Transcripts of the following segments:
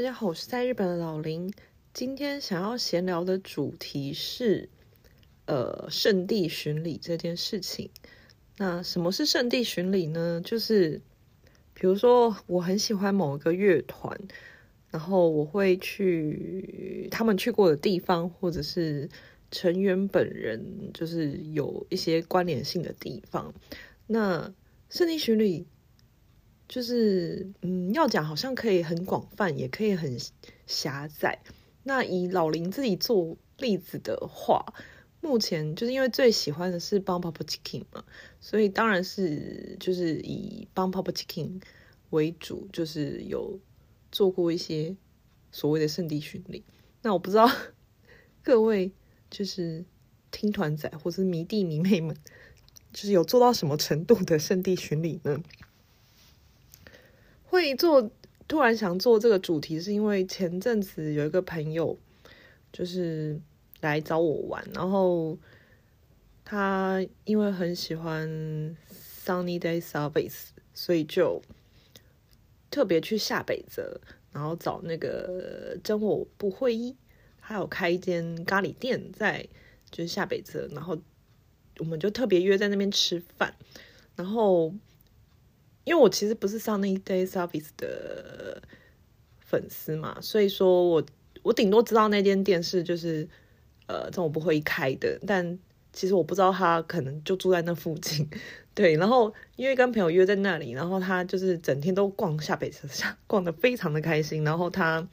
大家好，我是在日本的老林。今天想要闲聊的主题是，呃，圣地巡礼这件事情。那什么是圣地巡礼呢？就是比如说，我很喜欢某一个乐团，然后我会去他们去过的地方，或者是成员本人就是有一些关联性的地方。那圣地巡礼。就是，嗯，要讲好像可以很广泛，也可以很狭窄。那以老林自己做例子的话，目前就是因为最喜欢的是 Bun Pop Chicken 嘛，所以当然是就是以 Bun Pop Chicken 为主，就是有做过一些所谓的圣地巡礼。那我不知道 各位就是听团仔或是迷弟迷妹们，就是有做到什么程度的圣地巡礼呢？会做，突然想做这个主题，是因为前阵子有一个朋友就是来找我玩，然后他因为很喜欢 Sunny Day Service，所以就特别去下北泽，然后找那个真我不会一，还有开一间咖喱店在就是下北泽，然后我们就特别约在那边吃饭，然后。因为我其实不是 Sunny Day Service 的粉丝嘛，所以说我我顶多知道那间店是就是呃这种不会开的，但其实我不知道他可能就住在那附近，对。然后因为跟朋友约在那里，然后他就是整天都逛下北泽，逛得非常的开心。然后他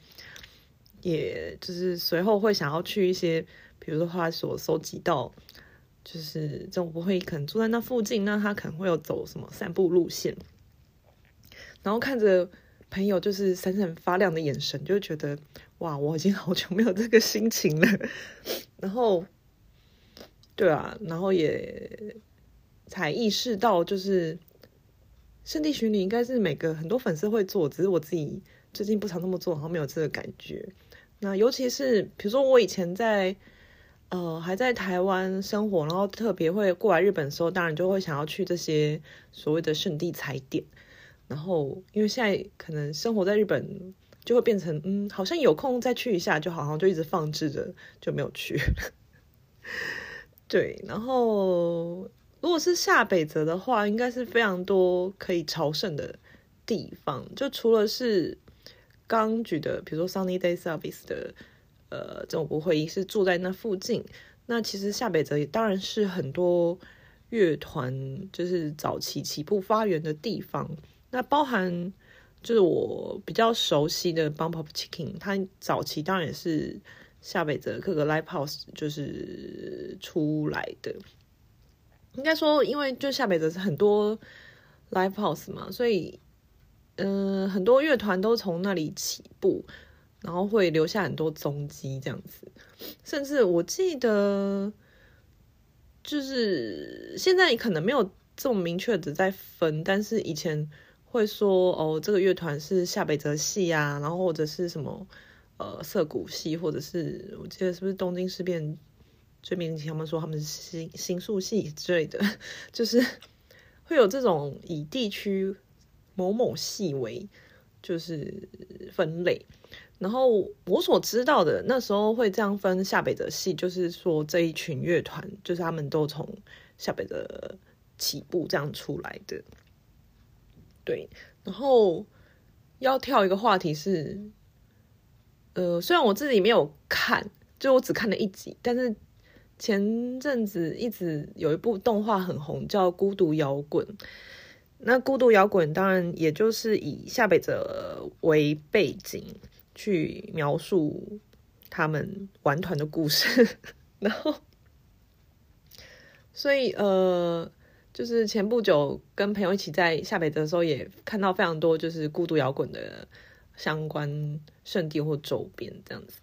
也就是随后会想要去一些，比如说他所收集到，就是这种不会可能住在那附近，那他可能会有走什么散步路线。然后看着朋友就是闪闪发亮的眼神，就觉得哇，我已经好久没有这个心情了。然后，对啊，然后也才意识到，就是圣地巡礼应该是每个很多粉丝会做，只是我自己最近不常那么做，然后没有这个感觉。那尤其是比如说我以前在呃还在台湾生活，然后特别会过来日本的时候，当然就会想要去这些所谓的圣地踩点。然后，因为现在可能生活在日本，就会变成嗯，好像有空再去一下就好，好像就一直放置着，就没有去。对，然后如果是下北泽的话，应该是非常多可以朝圣的地方。就除了是刚举的，比如说 Sunny Day Service 的，呃，这种会议是住在那附近。那其实下北泽也当然是很多乐团就是早期起步发源的地方。那包含就是我比较熟悉的 Bun Pop Chicken，它早期当然也是下北泽各个 Live House 就是出来的。应该说，因为就下北泽是很多 Live House 嘛，所以嗯、很多乐团都从那里起步，然后会留下很多踪迹这样子。甚至我记得，就是现在可能没有这么明确的在分，但是以前。会说哦，这个乐团是下北泽系啊，然后或者是什么呃涩谷系，或者是我记得是不是东京事变最明显，他们说他们是新新宿系之类的，就是会有这种以地区某某系为就是分类。然后我所知道的那时候会这样分下北泽系，就是说这一群乐团就是他们都从下北泽起步这样出来的。对，然后要跳一个话题是，呃，虽然我自己没有看，就我只看了一集，但是前阵子一直有一部动画很红，叫《孤独摇滚》。那《孤独摇滚》当然也就是以下北泽为背景去描述他们玩团的故事，然后，所以呃。就是前不久跟朋友一起在下北的时候，也看到非常多就是孤独摇滚的相关圣地或周边这样子。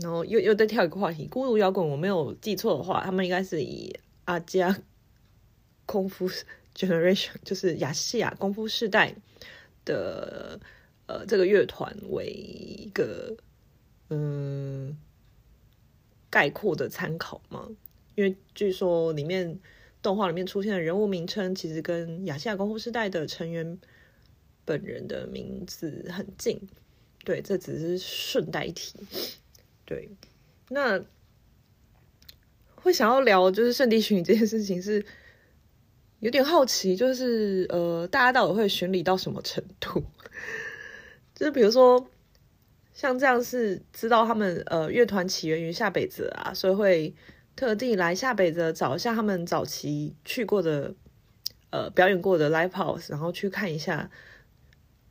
然后又又再跳一个话题，孤独摇滚我没有记错的话，他们应该是以阿加功夫 generation，就是亚细亚功夫世代的呃这个乐团为一个嗯概括的参考嘛，因为据说里面。动画里面出现的人物名称，其实跟亚细亚功夫世代的成员本人的名字很近，对，这只是顺带一提。对，那会想要聊就是圣地巡礼这件事情是有点好奇，就是呃，大家到底会巡礼到什么程度？就是比如说像这样是知道他们呃乐团起源于下北泽啊，所以会特地来下北泽找一下他们早期去过的呃表演过的 live house，然后去看一下。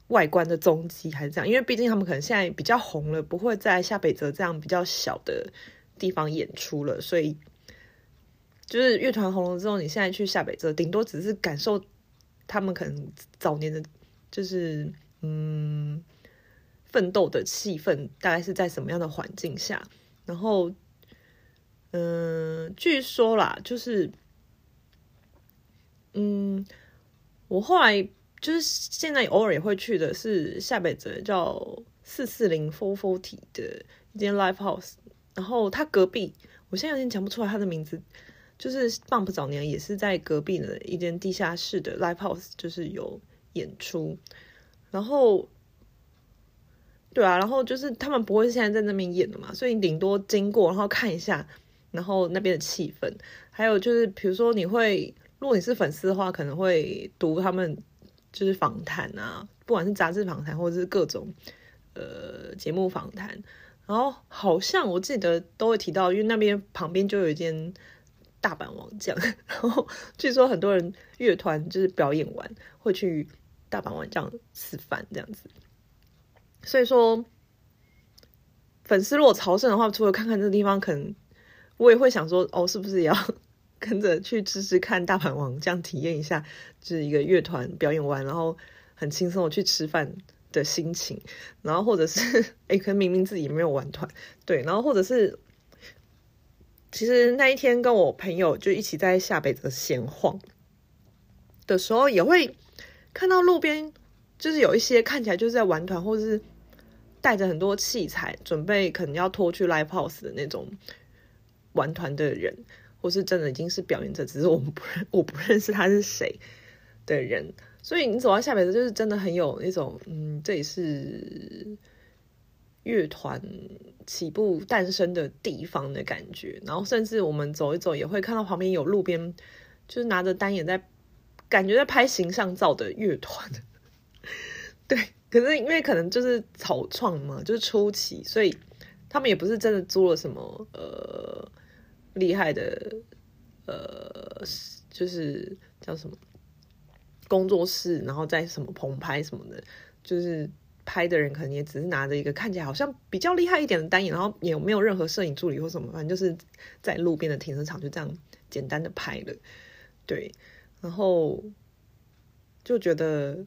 外观的踪迹还是这样，因为毕竟他们可能现在比较红了，不会在下北泽这样比较小的地方演出了，所以就是乐团红了之后，你现在去下北泽，顶多只是感受他们可能早年的，就是嗯奋斗的气氛，大概是在什么样的环境下。然后，嗯，据说啦，就是嗯，我后来。就是现在偶尔也会去的是下北泽叫四四零 Four Forty 的一间 Live House，然后他隔壁，我现在有点讲不出来他的名字，就是 Bump 早年也是在隔壁的一间地下室的 Live House，就是有演出，然后，对啊，然后就是他们不会现在在那边演的嘛，所以你顶多经过然后看一下，然后那边的气氛，还有就是比如说你会，如果你是粉丝的话，可能会读他们。就是访谈啊，不管是杂志访谈或者是各种呃节目访谈，然后好像我记得都会提到，因为那边旁边就有一间大阪王将，然后据说很多人乐团就是表演完会去大阪王将吃饭这样子，所以说粉丝如果朝圣的话，除了看看这个地方，可能我也会想说，哦，是不是也要？跟着去吃吃看大盘王，这样体验一下，就是一个乐团表演完，然后很轻松的去吃饭的心情。然后或者是，哎，可能明明自己没有玩团，对，然后或者是，其实那一天跟我朋友就一起在下北泽闲晃的时候，也会看到路边就是有一些看起来就是在玩团，或者是带着很多器材，准备可能要拖去 live house 的那种玩团的人。或是真的已经是表演者，只是我们不认，我不认识他是谁的人，所以你走到下北泽，就是真的很有那种，嗯，这也是乐团起步诞生的地方的感觉。然后甚至我们走一走，也会看到旁边有路边，就是拿着单眼在，感觉在拍形象照的乐团。对，可是因为可能就是草创嘛，就是初期，所以他们也不是真的租了什么，呃。厉害的，呃，就是叫什么工作室，然后在什么棚拍什么的，就是拍的人可能也只是拿着一个看起来好像比较厉害一点的单眼，然后也没有任何摄影助理或什么，反正就是在路边的停车场就这样简单的拍了，对，然后就觉得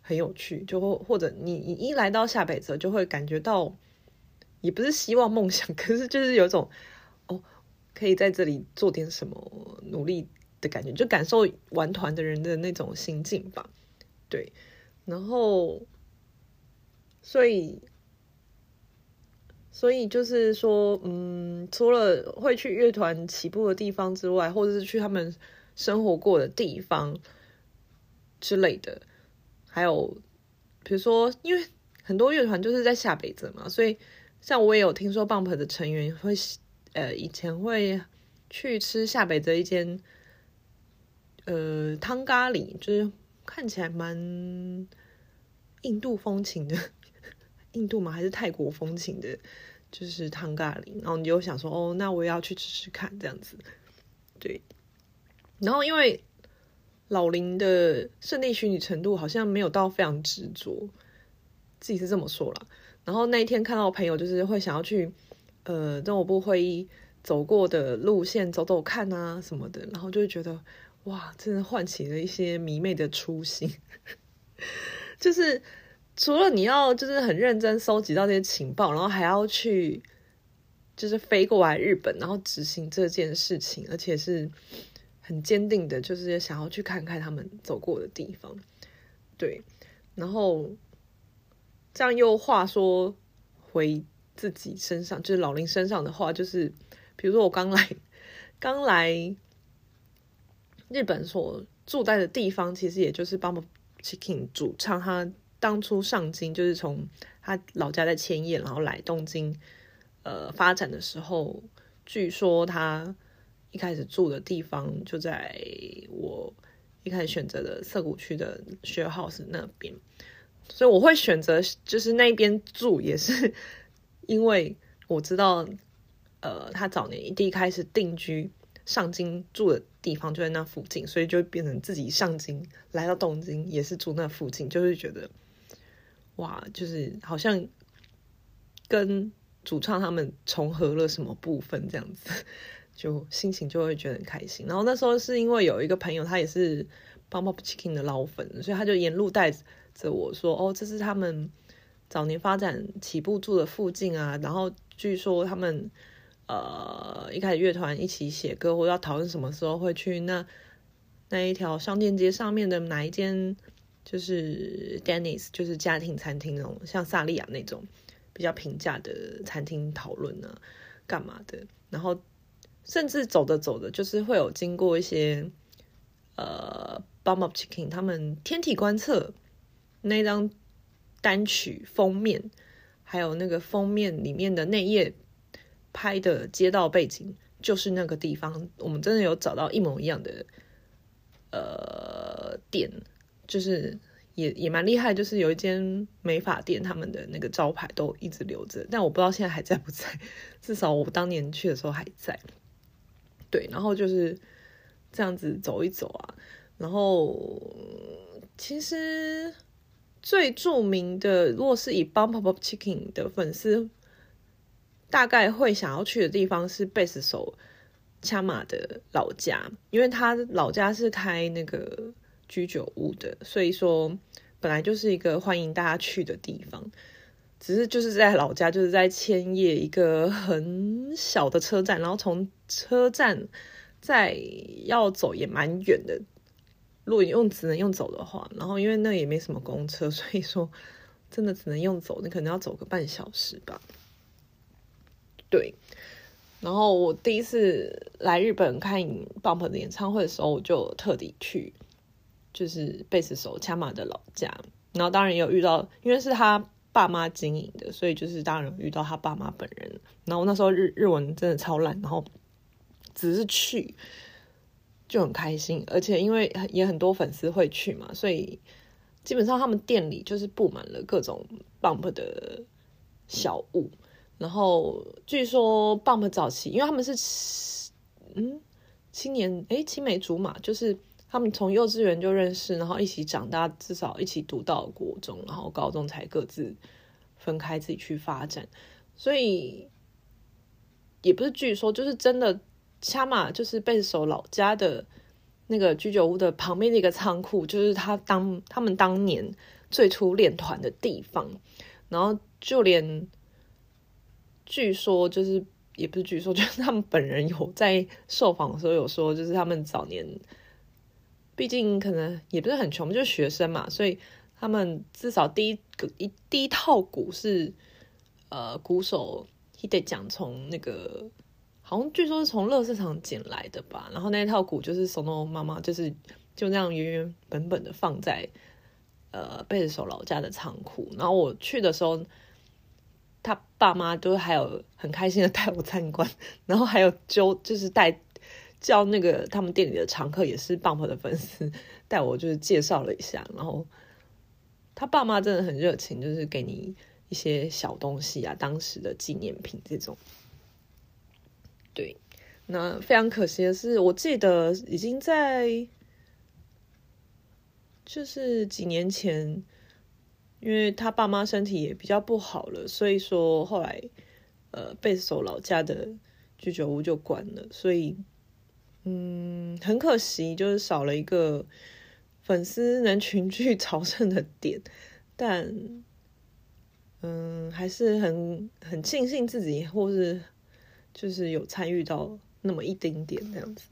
很有趣，就或或者你你一来到下北泽就会感觉到，也不是希望梦想，可是就是有种。可以在这里做点什么努力的感觉，就感受玩团的人的那种心境吧。对，然后，所以，所以就是说，嗯，除了会去乐团起步的地方之外，或者是去他们生活过的地方之类的，还有，比如说，因为很多乐团就是在下北泽嘛，所以像我也有听说 Bump 的成员会。呃，以前会去吃下北泽一间呃汤咖喱，就是看起来蛮印度风情的，印度吗？还是泰国风情的？就是汤咖喱。然后你就想说，哦，那我也要去吃吃看，这样子。对。然后因为老林的圣地虚拟程度好像没有到非常执着，自己是这么说啦。然后那一天看到朋友，就是会想要去。呃，政务部会走过的路线走走看啊什么的，然后就会觉得哇，真的唤起了一些迷妹的初心。就是除了你要就是很认真收集到这些情报，然后还要去就是飞过来日本，然后执行这件事情，而且是很坚定的，就是想要去看看他们走过的地方。对，然后这样又话说回。自己身上 就是老林身上的话，就是比如说我刚来，刚来日本所住在的地方，其实也就是 Bump Chicken 主唱他当初上京就是从他老家在千叶，然后来东京呃发展的时候，据说他一开始住的地方就在我一开始选择的涩谷区的 share house 那边，所以我会选择就是那边住，也是因为我知道，呃，他早年一第一开始定居上京住的地方就在那附近，所以就变成自己上京来到东京也是住那附近，就会觉得哇，就是好像跟主唱他们重合了什么部分这样子。就心情就会觉得很开心，然后那时候是因为有一个朋友，他也是 Bump Up Chicken 的老粉，所以他就沿路带着我说：“哦，这是他们早年发展起步住的附近啊。”然后据说他们呃一开始乐团一起写歌，或者要讨论什么时候会去那那一条商店街上面的哪一间，就是 Dennis，就是家庭餐厅那种，像萨莉亚那种比较平价的餐厅讨论呢，干嘛的，然后。甚至走着走着，就是会有经过一些呃 b u m b Chicken 他们天体观测那张单曲封面，还有那个封面里面的内页拍的街道背景，就是那个地方。我们真的有找到一模一样的呃店，就是也也蛮厉害，就是有一间美发店，他们的那个招牌都一直留着，但我不知道现在还在不在。至少我当年去的时候还在。对，然后就是这样子走一走啊，然后其实最著名的，如果是以 Bump Up Chicken 的粉丝，大概会想要去的地方是贝斯手恰马的老家，因为他老家是开那个居酒屋的，所以说本来就是一个欢迎大家去的地方。只是就是在老家，就是在千叶一个很小的车站，然后从车站再要走也蛮远的。如果用只能用走的话，然后因为那也没什么公车，所以说真的只能用走，你可能要走个半小时吧。对，然后我第一次来日本看 Bump 的演唱会的时候，我就特地去，就是贝斯手掐马的老家，然后当然也有遇到，因为是他。爸妈经营的，所以就是当然有遇到他爸妈本人。然后那时候日日文真的超烂，然后只是去就很开心，而且因为也很多粉丝会去嘛，所以基本上他们店里就是布满了各种 Bump 的小物。然后据说 Bump 早期，因为他们是嗯青年诶青梅竹马，就是。他们从幼稚园就认识，然后一起长大，至少一起读到国中，然后高中才各自分开自己去发展。所以也不是据说，就是真的。掐马就是贝斯手老家的那个居酒屋的旁边的一个仓库，就是他当他们当年最初练团的地方。然后就连据说，就是也不是据说，就是他们本人有在受访的时候有说，就是他们早年。毕竟可能也不是很穷，就是学生嘛，所以他们至少第一个一第一套鼓是呃鼓手 Hide 讲从那个好像据说是从乐市场捡来的吧，然后那一套鼓就是 Sono 妈妈就是就那样原原本本的放在呃贝斯手老家的仓库，然后我去的时候，他爸妈都还有很开心的带我参观，然后还有就就是带。叫那个他们店里的常客也是 Bump 的粉丝，带我就是介绍了一下，然后他爸妈真的很热情，就是给你一些小东西啊，当时的纪念品这种。对，那非常可惜的是，我记得已经在就是几年前，因为他爸妈身体也比较不好了，所以说后来呃贝守老家的居酒屋就关了，所以。嗯，很可惜，就是少了一个粉丝能群聚 朝圣的点，但嗯，还是很很庆幸自己或是就是有参与到那么一丁点这样子。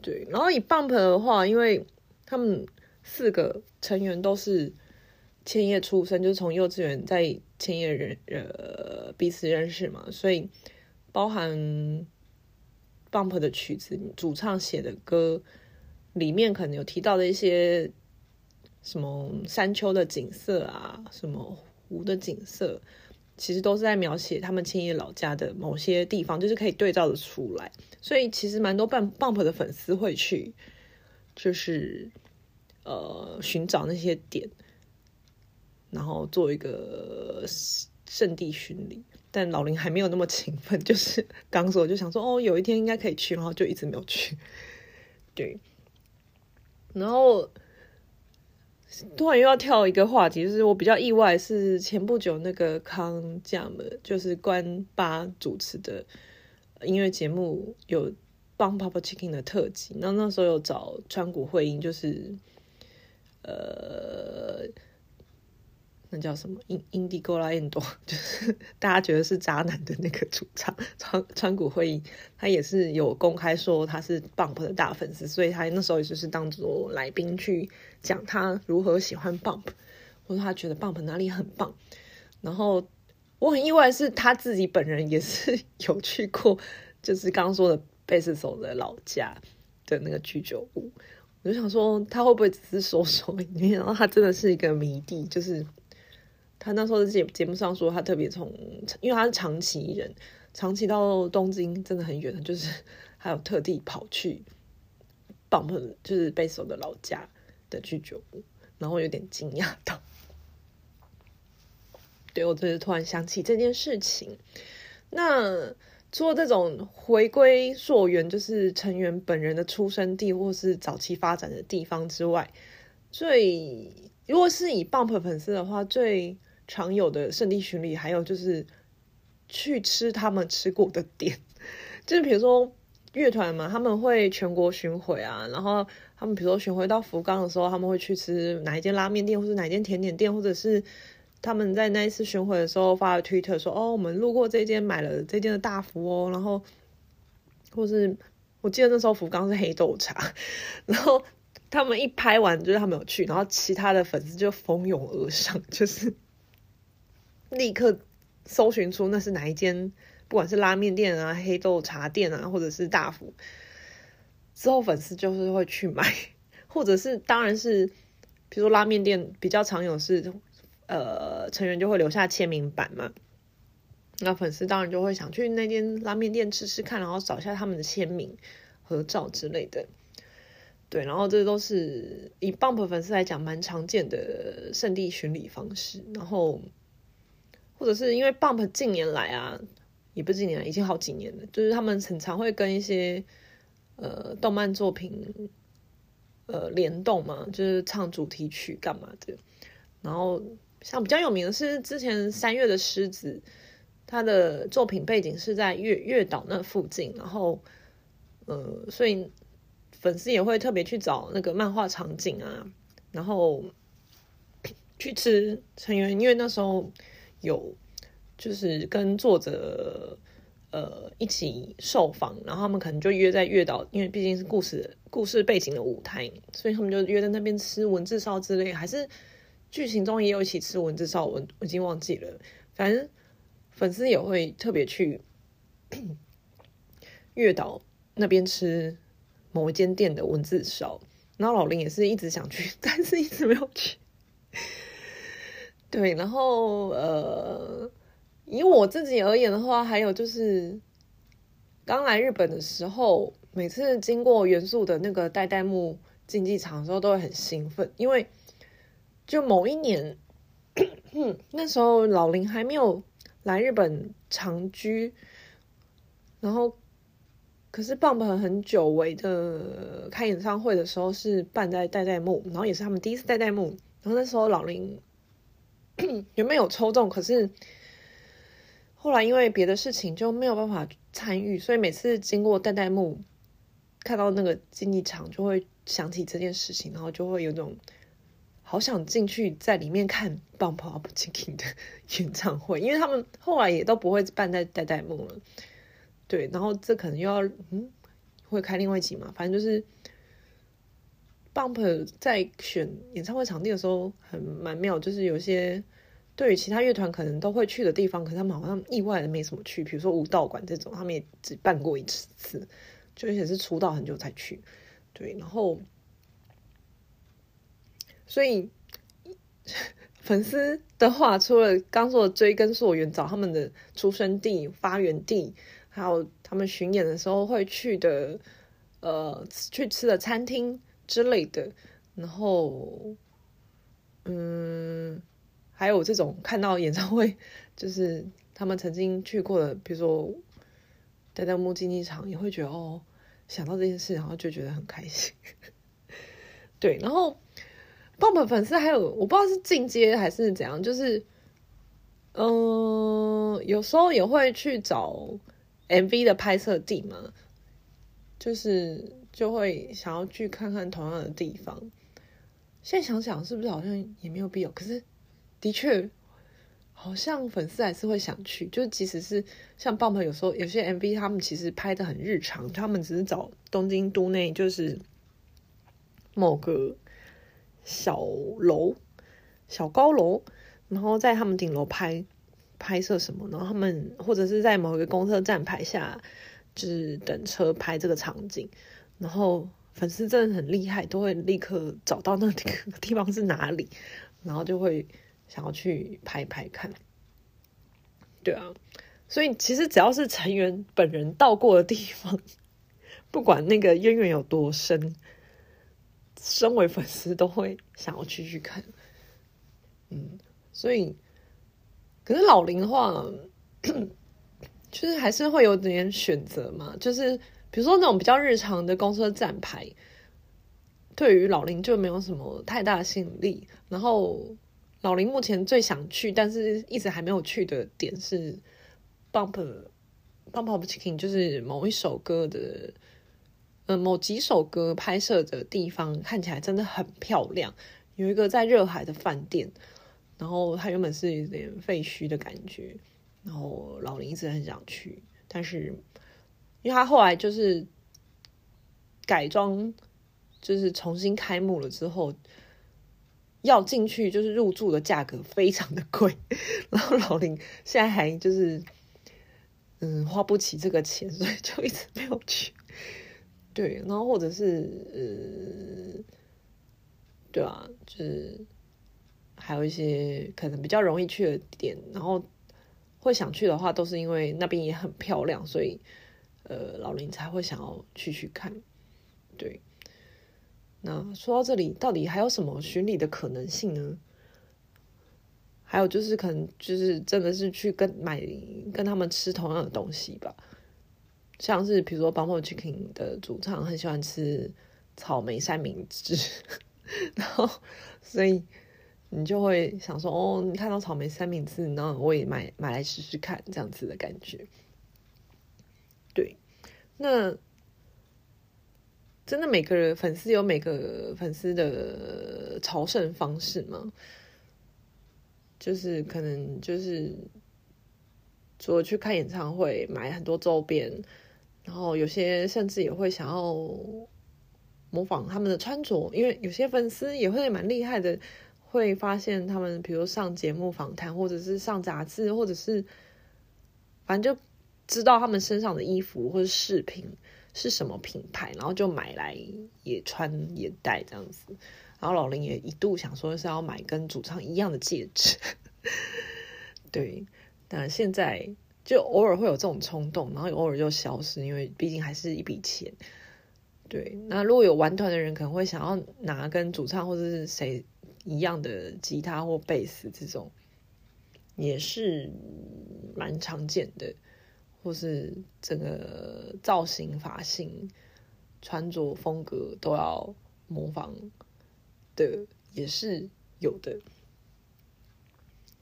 对，然后以 Bump 的话，因为他们四个成员都是千叶出生，就是从幼稚园在千叶人呃彼此认识嘛，所以包含。Bump 的曲子，主唱写的歌里面可能有提到的一些什么山丘的景色啊，什么湖的景色，其实都是在描写他们千叶老家的某些地方，就是可以对照的出来。所以其实蛮多 Bump 的粉丝会去，就是呃寻找那些点，然后做一个圣地巡礼。但老林还没有那么勤奋，就是刚说就想说哦，有一天应该可以去，然后就一直没有去。对，然后。突然又要跳一个话题，就是我比较意外，是前不久那个康佳们，就是关八主持的音乐节目有帮 Papa Chicken 的特辑，那那时候有找川谷惠音，就是呃。那叫什么？印印第戈拉印多，就是大家觉得是渣男的那个主唱川川谷会议，他也是有公开说他是 Bump 的大粉丝，所以他那时候也就是当做来宾去讲他如何喜欢 Bump，或者他觉得 Bump 哪里很棒。然后我很意外是他自己本人也是有去过，就是刚刚说的贝斯手的老家的那个居酒屋，我就想说他会不会只是说说，没想到他真的是一个迷弟，就是。他那时候在节节目上说，他特别从，因为他是长崎人，长崎到东京真的很远，就是 还有特地跑去 Bump，就是贝斯的老家的居酒屋，然后有点惊讶到。对，我就是突然想起这件事情。那做这种回归溯源，就是成员本人的出生地或是早期发展的地方之外，最如果是以 Bump 粉丝的话，最常有的圣地巡礼，还有就是去吃他们吃过的店，就是比如说乐团嘛，他们会全国巡回啊，然后他们比如说巡回到福冈的时候，他们会去吃哪一间拉面店，或是哪一间甜点店，或者是他们在那一次巡回的时候发了推特说，哦，我们路过这间买了这间的大福哦，然后或是我记得那时候福冈是黑豆茶，然后他们一拍完就是他们有去，然后其他的粉丝就蜂拥而上，就是。立刻搜寻出那是哪一间，不管是拉面店啊、黑豆茶店啊，或者是大福，之后粉丝就是会去买，或者是当然是，比如说拉面店比较常有是，呃，成员就会留下签名版嘛，那粉丝当然就会想去那间拉面店吃吃看，然后找一下他们的签名、合照之类的，对，然后这都是以 Bump 粉丝来讲蛮常见的圣地巡礼方式，然后。或者是因为 Bump 近年来啊，也不是近年来，已经好几年了，就是他们很常会跟一些呃动漫作品呃联动嘛，就是唱主题曲干嘛的。然后像比较有名的是之前三月的狮子，他的作品背景是在月月岛那附近，然后呃，所以粉丝也会特别去找那个漫画场景啊，然后去吃成员，因为那时候。有，就是跟作者呃一起受访，然后他们可能就约在月岛，因为毕竟是故事故事背景的舞台，所以他们就约在那边吃文字烧之类，还是剧情中也有一起吃文字烧，我我已经忘记了。反正粉丝也会特别去 月岛那边吃某一间店的文字烧，然后老林也是一直想去，但是一直没有去。对，然后呃，以我自己而言的话，还有就是刚来日本的时候，每次经过元素的那个代代木竞技场的时候，都会很兴奋，因为就某一年，那时候老林还没有来日本长居，然后可是 Bump 很久违的开演唱会的时候是办在代代木，然后也是他们第一次代代木，然后那时候老林。原 本有抽中，可是后来因为别的事情就没有办法参与，所以每次经过代代木，看到那个竞技场，就会想起这件事情，然后就会有种好想进去在里面看 Bump Up c h i c k n 的演唱会，因为他们后来也都不会办在代代木了。对，然后这可能又要嗯会开另外一集嘛，反正就是。Bump 在选演唱会场地的时候很蛮妙，就是有些对于其他乐团可能都会去的地方，可是他们好像意外的没什么去。比如说武道馆这种，他们也只办过一次，就而且是出道很久才去。对，然后所以 粉丝的话，除了刚说的追根溯源，找他们的出生地、发源地，还有他们巡演的时候会去的，呃，去吃的餐厅之类的，然后，嗯，还有这种看到演唱会，就是他们曾经去过的，比如说代代木竞技场，也会觉得哦，想到这件事，然后就觉得很开心。对，然后。BUMP 粉丝还有我不知道是进阶还是怎样，就是，嗯、有时候也会去找 MV 的拍摄地嘛，就是就会想要去看看同样的地方。现在想想是不是好像也没有必要？可是的确，好像粉丝还是会想去，就即使是像棒棒有时候有些 MV 他们其实拍的很日常，他们只是找东京都内就是某个。小楼、小高楼，然后在他们顶楼拍拍摄什么，然后他们或者是在某个公车站牌下，就是等车拍这个场景，然后粉丝真的很厉害，都会立刻找到那个 地方是哪里，然后就会想要去拍拍看。对啊，所以其实只要是成员本人到过的地方，不管那个渊源有多深。身为粉丝都会想要去去看，嗯，所以，可是老林的话，就是还是会有点选择嘛，就是比如说那种比较日常的公车站牌，对于老林就没有什么太大的吸引力。然后，老林目前最想去，但是一直还没有去的点是 Bump Bump of Chicken，就是某一首歌的。呃，某几首歌拍摄的地方看起来真的很漂亮，有一个在热海的饭店，然后它原本是有点废墟的感觉，然后老林一直很想去，但是因为他后来就是改装，就是重新开幕了之后，要进去就是入住的价格非常的贵，然后老林现在还就是嗯花不起这个钱，所以就一直没有去。对，然后或者是呃，对啊，就是还有一些可能比较容易去的点，然后会想去的话，都是因为那边也很漂亮，所以呃，老林才会想要去去看。对，那说到这里，到底还有什么巡礼的可能性呢？还有就是可能就是真的是去跟买跟他们吃同样的东西吧。像是比如说 Bump Chicken 的主唱很喜欢吃草莓三明治，然后所以你就会想说哦，你看到草莓三明治，然后我也买买来试试看，这样子的感觉。那真的每个人粉丝有每个粉丝的朝圣方式吗？就是可能就是除了去看演唱会，买很多周边。然后有些甚至也会想要模仿他们的穿着，因为有些粉丝也会蛮厉害的，会发现他们比如上节目访谈，或者是上杂志，或者是反正就知道他们身上的衣服或者饰品是什么品牌，然后就买来也穿也戴这样子。然后老林也一度想说是要买跟主唱一样的戒指，对，但现在。就偶尔会有这种冲动，然后偶尔就消失，因为毕竟还是一笔钱。对，那如果有玩团的人，可能会想要拿跟主唱或者是谁一样的吉他或贝斯，这种也是蛮常见的，或是整个造型、发型、穿着风格都要模仿的，也是有的。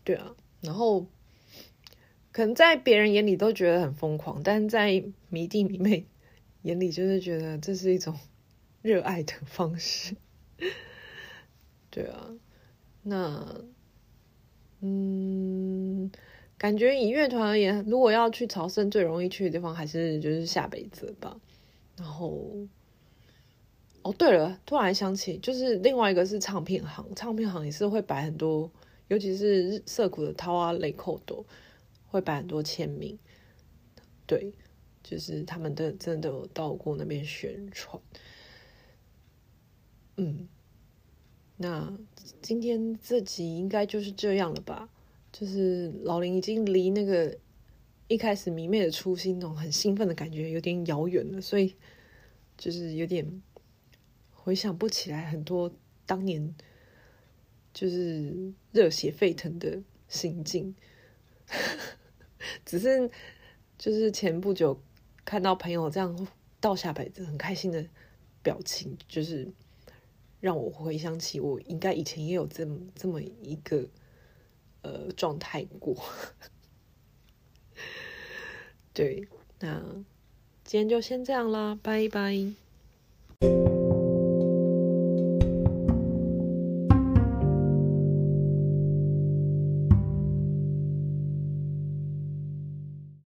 对啊，然后。可能在别人眼里都觉得很疯狂，但在迷弟迷妹眼里就是觉得这是一种热爱的方式。对啊，那嗯，感觉以乐团而言，如果要去朝圣，最容易去的地方还是就是下北泽吧。然后，哦对了，突然想起，就是另外一个是唱片行，唱片行也是会摆很多，尤其是涩谷的涛啊、雷扣多。会摆很多签名，对，就是他们的真的有到过那边宣传，嗯，那今天这集应该就是这样了吧？就是老林已经离那个一开始迷妹的初心那种很兴奋的感觉有点遥远了，所以就是有点回想不起来很多当年就是热血沸腾的心境。只是就是前不久看到朋友这样倒下摆着很开心的表情，就是。让我回想起我应该以前也有这么这么一个呃状态过，对，那今天就先这样啦，拜拜。